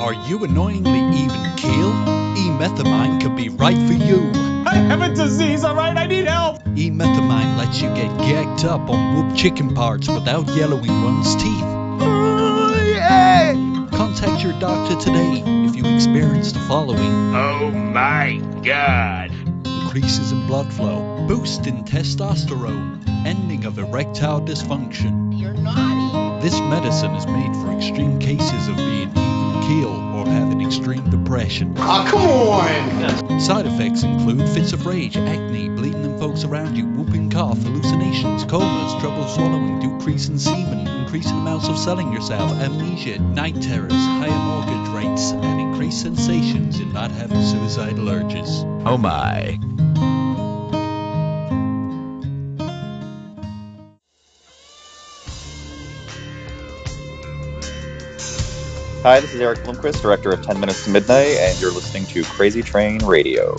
Are you annoyingly even keel? E-methamine could be right for you. I have a disease, alright? I need help! E-methamine lets you get gagged up on whooped chicken parts without yellowing one's teeth. Contact your doctor today if you experience the following Oh my god! increases in blood flow, boost in testosterone, ending of erectile dysfunction. You're naughty. This medicine is made for extreme cases of extreme depression. Oh, come on! Side effects include fits of rage, acne, bleeding in folks around you, whooping cough, hallucinations, comas, trouble swallowing, decrease in semen, increasing amounts of selling yourself, amnesia, night terrors, higher mortgage rates, and increased sensations in not having suicidal urges. Oh my. Hi, this is Eric Bloomquist, director of 10 Minutes to Midnight, and you're listening to Crazy Train Radio.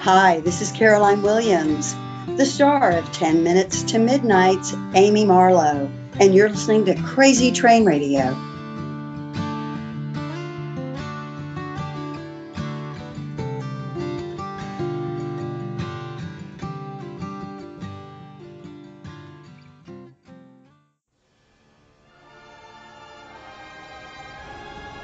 Hi, this is Caroline Williams, the star of 10 Minutes to Midnight's Amy Marlowe, and you're listening to Crazy Train Radio.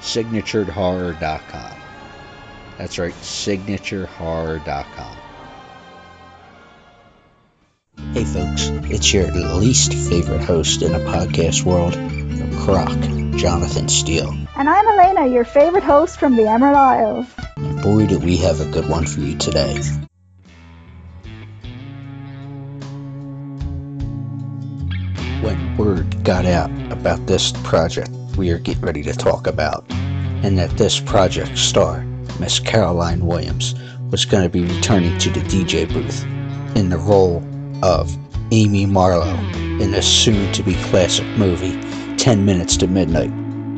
Signaturedhorror.com. That's right, signaturehorror.com. Hey folks, it's your least favorite host in the podcast world, Croc, Jonathan Steele. And I'm Elena, your favorite host from the Emerald Isles. And boy, do we have a good one for you today. When word got out about this project we are getting ready to talk about, and that this project star, Miss Caroline Williams, was going to be returning to the DJ booth in the role of Amy Marlowe in the soon to be classic movie 10 Minutes to Midnight.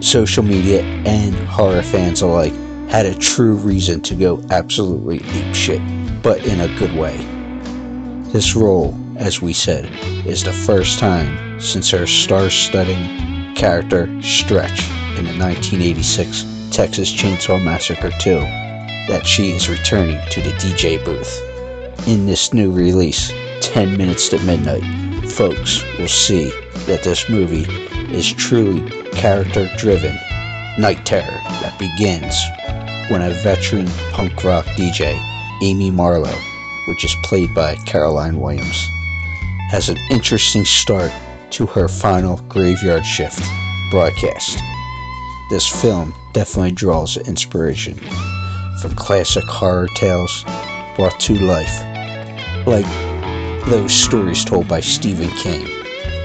Social media and horror fans alike had a true reason to go absolutely apeshit, but in a good way. This role, as we said, is the first time since her star-studding character Stretch in the 1986 Texas Chainsaw Massacre 2 that she is returning to the DJ booth. In this new release, 10 Minutes to Midnight, folks will see that this movie is truly character driven night terror that begins when a veteran punk rock DJ, Amy Marlowe, which is played by Caroline Williams, has an interesting start to her final graveyard shift broadcast. This film definitely draws inspiration from classic horror tales brought to life, like those stories told by Stephen King,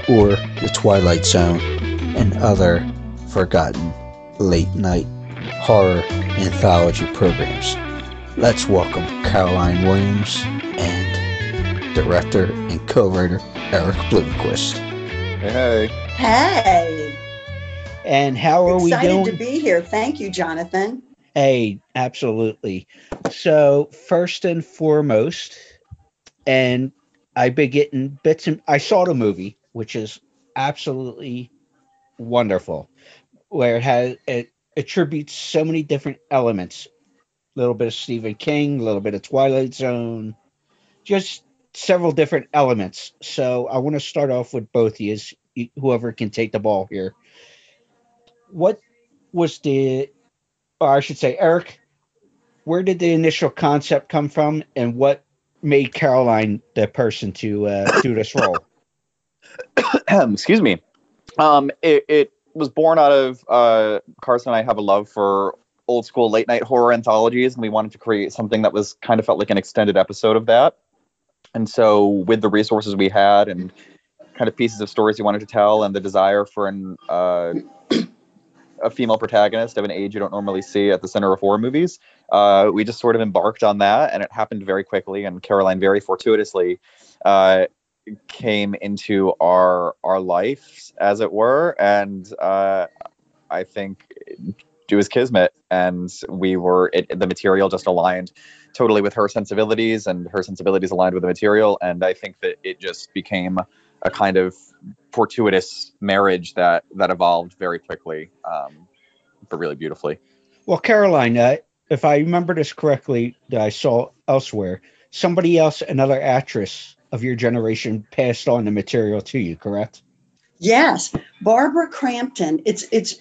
or The Twilight Zone, and other forgotten late night horror anthology programs. Let's welcome Caroline Williams and director and co writer Eric Bloomquist. Hey. Hey. And how are Excited we doing? Excited to be here. Thank you, Jonathan. Hey, absolutely. So, first and foremost, and I've been getting bits and I saw the movie, which is absolutely wonderful, where it has it attributes so many different elements. A little bit of Stephen King, a little bit of Twilight Zone, just several different elements. So I want to start off with both of you, whoever can take the ball here. What was the, or I should say, Eric, where did the initial concept come from, and what made Caroline the person to uh, do this role? Excuse me. Um, it, it was born out of uh, Carson and I have a love for old school late night horror anthologies, and we wanted to create something that was kind of felt like an extended episode of that. And so, with the resources we had and kind of pieces of stories we wanted to tell, and the desire for an uh, a female protagonist of an age you don't normally see at the center of horror movies, uh, we just sort of embarked on that, and it happened very quickly. And Caroline very fortuitously uh, came into our our lives, as it were, and uh, I think it was kismet, and we were it, the material just aligned totally with her sensibilities, and her sensibilities aligned with the material, and I think that it just became a kind of fortuitous marriage that that evolved very quickly, um, but really beautifully. Well, Caroline, uh, if I remember this correctly, that I saw elsewhere, somebody else, another actress of your generation, passed on the material to you, correct? Yes, Barbara Crampton. It's it's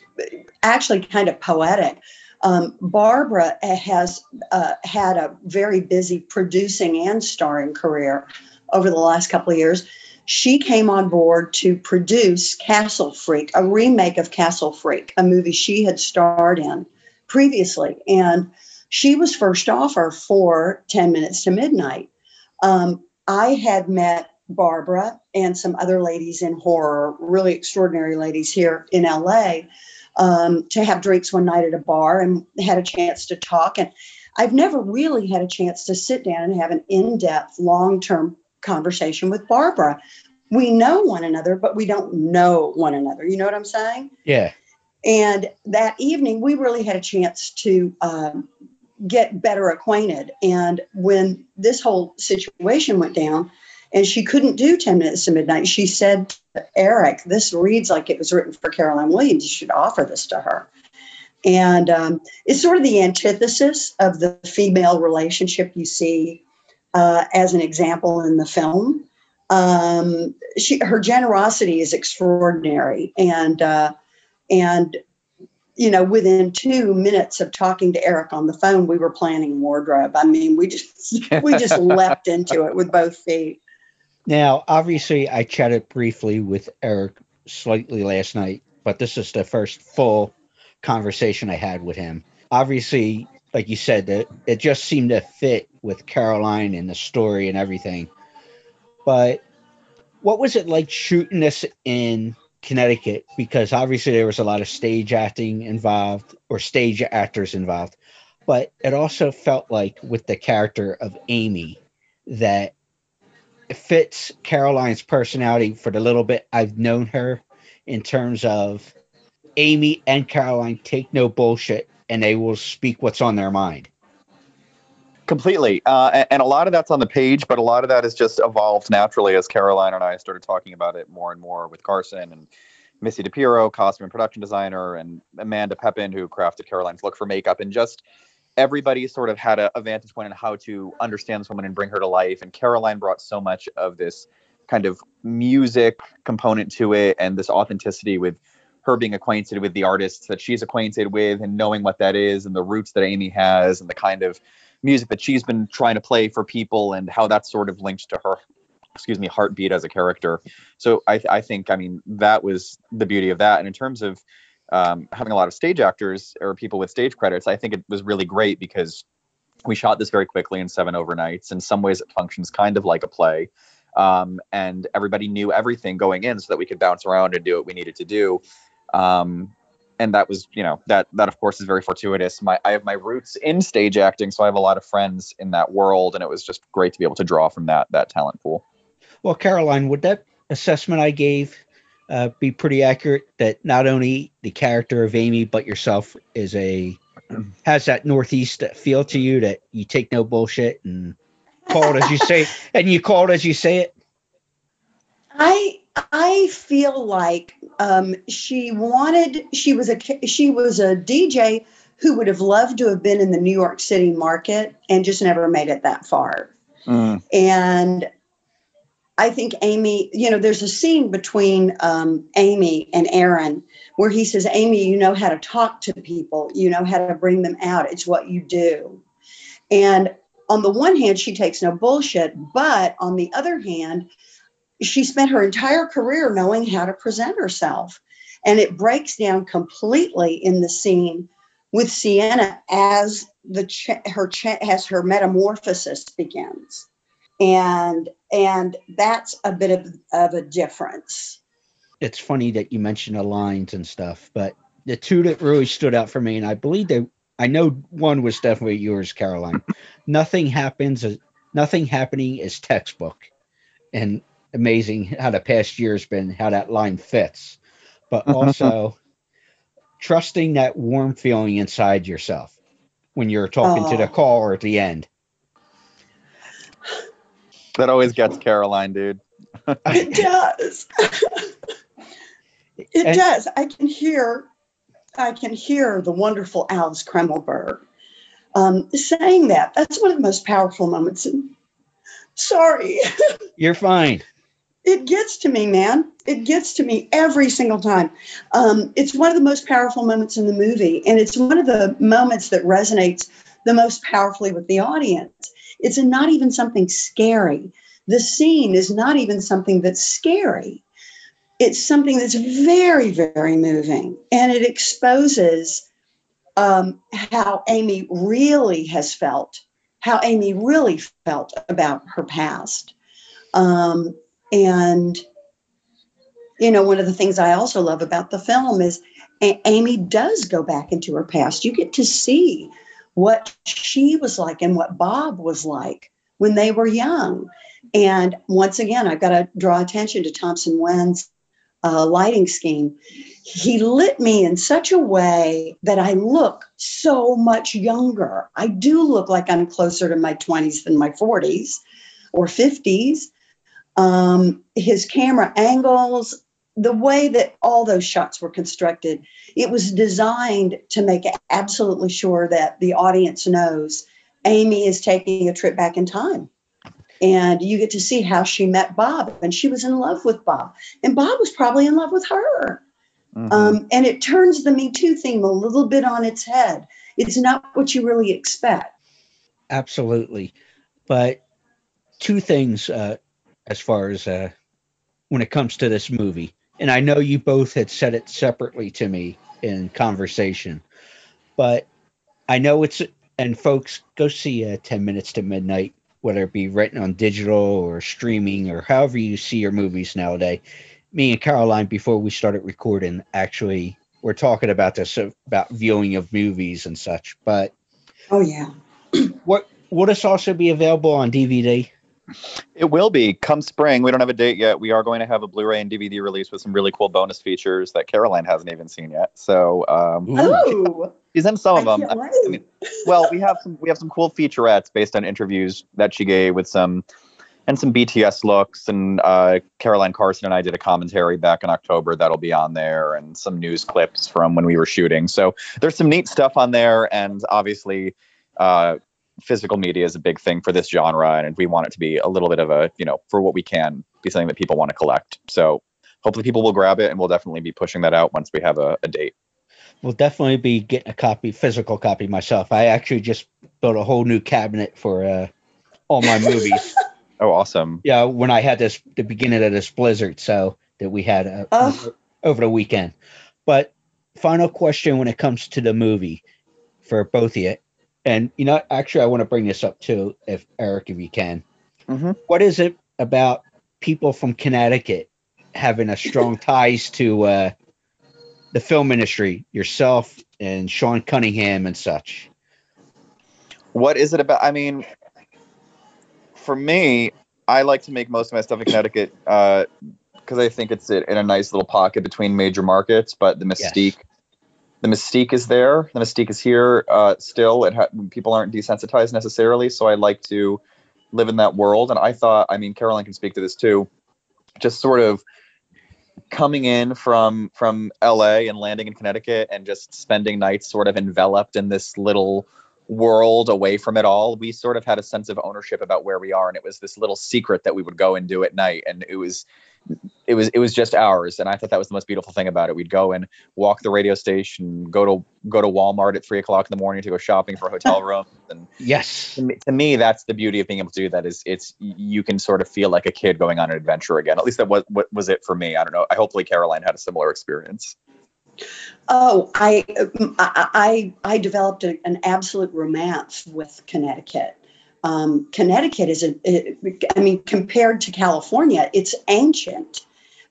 actually kind of poetic. Um, Barbara has uh, had a very busy producing and starring career over the last couple of years. She came on board to produce Castle Freak, a remake of Castle Freak, a movie she had starred in previously. And she was first offer for 10 Minutes to Midnight. Um, I had met Barbara and some other ladies in horror, really extraordinary ladies here in LA, um, to have drinks one night at a bar and had a chance to talk. And I've never really had a chance to sit down and have an in depth, long term conversation with Barbara. we know one another, but we don't know one another. You know what I'm saying? Yeah. And that evening, we really had a chance to um, get better acquainted. And when this whole situation went down, and she couldn't do 10 minutes to midnight, she said, Eric, this reads like it was written for Caroline Williams. You should offer this to her. And um, it's sort of the antithesis of the female relationship you see uh, as an example in the film. Um, she, her generosity is extraordinary, and uh, and you know, within two minutes of talking to Eric on the phone, we were planning wardrobe. I mean, we just we just leapt into it with both feet. Now, obviously, I chatted briefly with Eric slightly last night, but this is the first full conversation I had with him. Obviously, like you said, that it just seemed to fit with Caroline and the story and everything. But what was it like shooting this in Connecticut? Because obviously there was a lot of stage acting involved or stage actors involved, but it also felt like with the character of Amy that fits Caroline's personality for the little bit I've known her in terms of Amy and Caroline take no bullshit and they will speak what's on their mind. Completely. Uh, and, a lot of that's on the page, but a lot of that has just evolved naturally as Caroline and I started talking about it more and more with Carson and Missy DePiero, costume and production designer, and Amanda Pepin, who crafted Caroline's look for makeup, and just everybody sort of had a, a vantage point on how to understand this woman and bring her to life. And Caroline brought so much of this kind of music component to it and this authenticity with her being acquainted with the artists that she's acquainted with and knowing what that is and the roots that Amy has and the kind of music that she's been trying to play for people and how that's sort of linked to her excuse me heartbeat as a character so i, I think i mean that was the beauty of that and in terms of um, having a lot of stage actors or people with stage credits i think it was really great because we shot this very quickly in seven overnights. In some ways it functions kind of like a play. Um, and everybody knew everything going in so that we could bounce around and do what we needed to do. Um, and that was you know that that of course is very fortuitous. My i have my roots in stage acting so i have a lot of friends in that world and it was just great to be able to draw from that that talent pool. Well caroline would that assessment i gave uh, be pretty accurate that not only the character of amy but yourself is a has that northeast feel to you that you take no bullshit and call it as you say and you call it as you say it I I feel like um, she wanted. She was a she was a DJ who would have loved to have been in the New York City market and just never made it that far. Mm. And I think Amy, you know, there's a scene between um, Amy and Aaron where he says, Amy, you know how to talk to people, you know how to bring them out. It's what you do. And on the one hand, she takes no bullshit, but on the other hand, she spent her entire career knowing how to present herself. And it breaks down completely in the scene with Sienna as the ch- her ch- as her metamorphosis begins, and and that's a bit of, of a difference. It's funny that you mentioned the lines and stuff, but the two that really stood out for me, and I believe that I know one was definitely yours, Caroline. nothing happens, uh, nothing happening is textbook, and amazing how the past year's been, how that line fits, but also trusting that warm feeling inside yourself when you're talking oh. to the oh. caller at the end. That always gets Caroline, dude. it does. it and, does. I can hear, I can hear the wonderful Alice Kremelberg um, saying that. That's one of the most powerful moments. In, sorry. You're fine it gets to me, man. It gets to me every single time. Um, it's one of the most powerful moments in the movie, and it's one of the moments that resonates the most powerfully with the audience. It's not even something scary. The scene is not even something that's scary. It's something that's very, very moving, and it exposes um, how Amy really has felt, how Amy really felt about her past. Um, and, you know, one of the things I also love about the film is a- Amy does go back into her past. You get to see what she was like and what Bob was like when they were young. And once again, I've got to draw attention to Thompson Wen's uh, lighting scheme. He lit me in such a way that I look so much younger. I do look like I'm closer to my 20s than my 40s or 50s. Um, his camera angles, the way that all those shots were constructed, it was designed to make absolutely sure that the audience knows Amy is taking a trip back in time. And you get to see how she met Bob, and she was in love with Bob, and Bob was probably in love with her. Mm-hmm. Um, and it turns the Me Too theme a little bit on its head. It's not what you really expect. Absolutely. But two things uh, as far as uh, when it comes to this movie and I know you both had said it separately to me in conversation, but I know it's and folks go see uh, 10 minutes to midnight whether it be written on digital or streaming or however you see your movies nowadays. Me and caroline before we started recording actually we're talking about this about viewing of movies and such but oh yeah. what will this also be available on dvd it will be come spring. We don't have a date yet. We are going to have a Blu-ray and DVD release with some really cool bonus features that Caroline hasn't even seen yet. So, um, oh, she's in some of them. I mean, well, we have some we have some cool featurettes based on interviews that she gave with some and some BTS looks. And uh, Caroline Carson and I did a commentary back in October that'll be on there, and some news clips from when we were shooting. So there's some neat stuff on there, and obviously. Uh, physical media is a big thing for this genre, and we want it to be a little bit of a, you know, for what we can, be something that people want to collect. So hopefully people will grab it, and we'll definitely be pushing that out once we have a, a date. We'll definitely be getting a copy, physical copy myself. I actually just built a whole new cabinet for uh, all my movies. oh, awesome! Yeah, when I had this the beginning of this blizzard, so that we had uh, oh. over the weekend. But final question when it comes to the movie for both of you and you know, actually, I want to bring this up too, if Eric, if you can. Mm-hmm. What is it about people from Connecticut having a strong ties to uh, the film industry, yourself and Sean Cunningham and such? What is it about? I mean, for me, I like to make most of my stuff in Connecticut because uh, I think it's in a nice little pocket between major markets, but the mystique. Yes the mystique is there. The mystique is here uh, still. It ha- people aren't desensitized necessarily, so I like to live in that world. And I thought, I mean, Caroline can speak to this too. Just sort of coming in from from LA and landing in Connecticut and just spending nights sort of enveloped in this little world away from it all we sort of had a sense of ownership about where we are and it was this little secret that we would go and do at night and it was it was it was just ours and i thought that was the most beautiful thing about it. We'd go and walk the radio station go to go to walmart at three o'clock in the morning to go shopping for hotel rooms and yes. to me, to me, that's the beauty of being able to do that is it's you can sort of feel like a kid going on an adventure again. At least that was what was it for me. I don't know. I hopefully caroline had a similar experience. Oh, I um, I I developed a, an absolute romance with Connecticut. Um, Connecticut is a, I mean, compared to California, it's ancient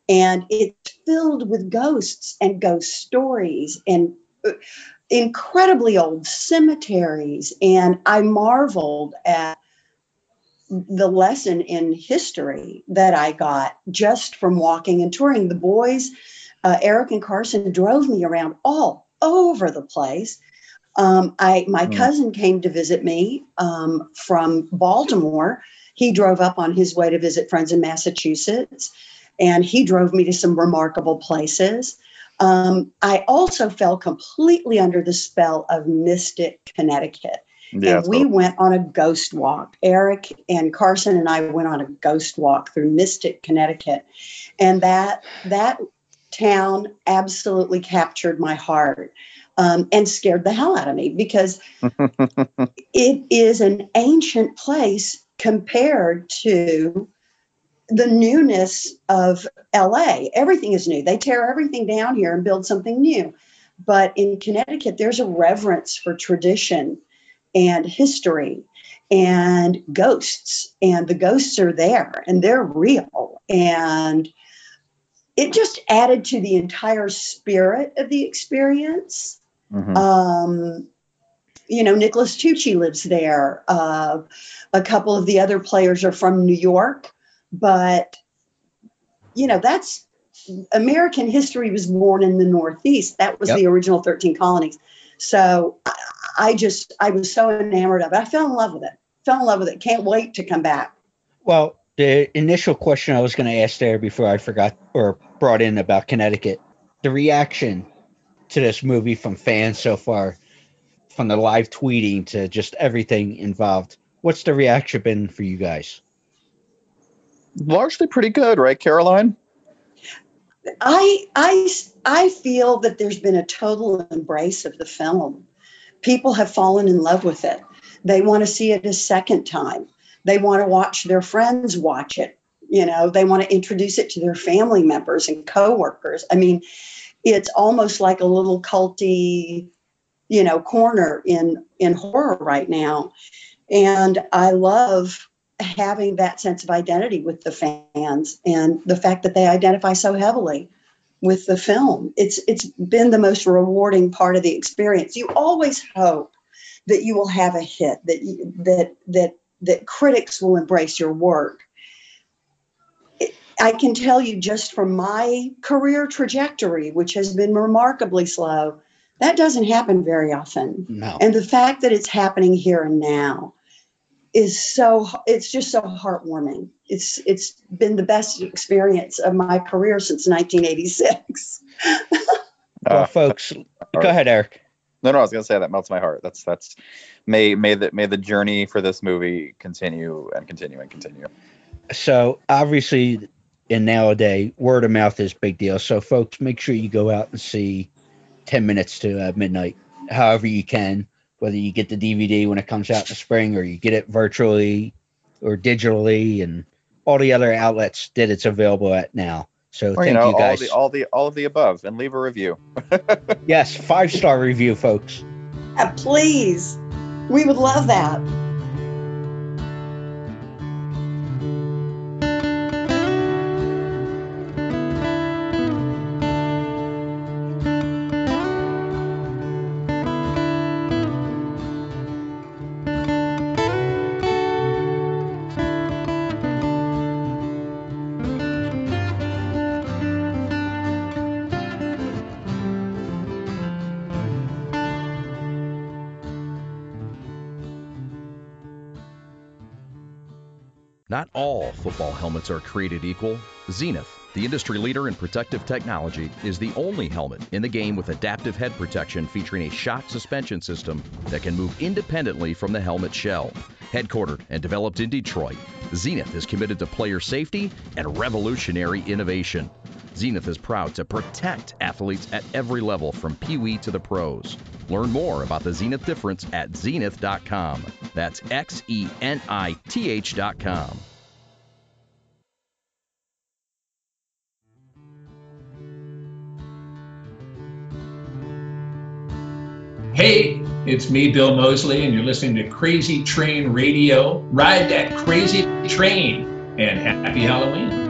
and it's filled with ghosts and ghost stories and uh, incredibly old cemeteries. And I marveled at the lesson in history that I got just from walking and touring. The boys, uh, Eric and Carson, drove me around all over the place um, I my mm. cousin came to visit me um, from Baltimore. He drove up on his way to visit friends in Massachusetts, and he drove me to some remarkable places. Um, I also fell completely under the spell of Mystic, Connecticut. Yeah, and we so. went on a ghost walk. Eric and Carson and I went on a ghost walk through Mystic, Connecticut, and that that town absolutely captured my heart um, and scared the hell out of me because it is an ancient place compared to the newness of LA. Everything is new. They tear everything down here and build something new. But in Connecticut, there's a reverence for tradition and history and ghosts, and the ghosts are there and they're real. And it just added to the entire spirit of the experience. Mm-hmm. Um, you know, Nicholas Tucci lives there. Uh, a couple of the other players are from New York. but you know that's American history was born in the Northeast. That was Yep. the original 13 colonies. So I, I just, I was so enamored of it. I fell in love with it. Fell in love with it. Can't wait to come back. Well, the initial question I was going to ask there before I forgot or brought in about Connecticut, the reaction to this movie from fans so far, from the live tweeting to just everything involved. What's the reaction been for you guys? Largely pretty good, right, Caroline? I, I, I feel that there's been a total embrace of the film. People have fallen in love with it. They want to see it a second time. They want to watch their friends watch it. You know, they want to introduce it to their family members and coworkers. I mean, it's almost like a little culty, you know, corner in in horror right now. And I love having that sense of identity with the fans and the fact that they identify so heavily with the film. It's it's been the most rewarding part of the experience. You always hope that you will have a hit, that you, that that that critics will embrace your work. I can tell you just from my career trajectory, which has been remarkably slow, that doesn't happen very often. No. And the fact that it's happening here and now is so it's just so heartwarming. It's it's been the best experience of my career since 1986. Well, folks, go ahead, Eric. No, no, I was gonna say that melts my heart. That's that's may may the may the journey for this movie continue and continue and continue. So obviously, in nowadays, word of mouth is big deal. So folks, make sure you go out and see Ten Minutes to uh, Midnight, however you can. Whether you get the DVD when it comes out in the spring, or you get it virtually or digitally, and all the other outlets that it's available at now. So Or thank you know, you guys. all the all the all of the above, and leave a review. yes, five star review, folks. Uh, please, we would love that. Not all football helmets are created equal. Xenith, the industry leader in protective technology, is the only helmet in the game with adaptive head protection featuring a shock suspension system that can move independently from the helmet shell. Headquartered and developed in Detroit, Xenith is committed to player safety and revolutionary innovation. Xenith is proud to protect athletes at every level from Pee Wee to the pros. Learn more about the Xenith difference at xenith.com. That's X E N I T H.com. Hey, it's me, Bill Moseley, and you're listening to Crazy Train Radio. Ride that crazy train and happy Halloween.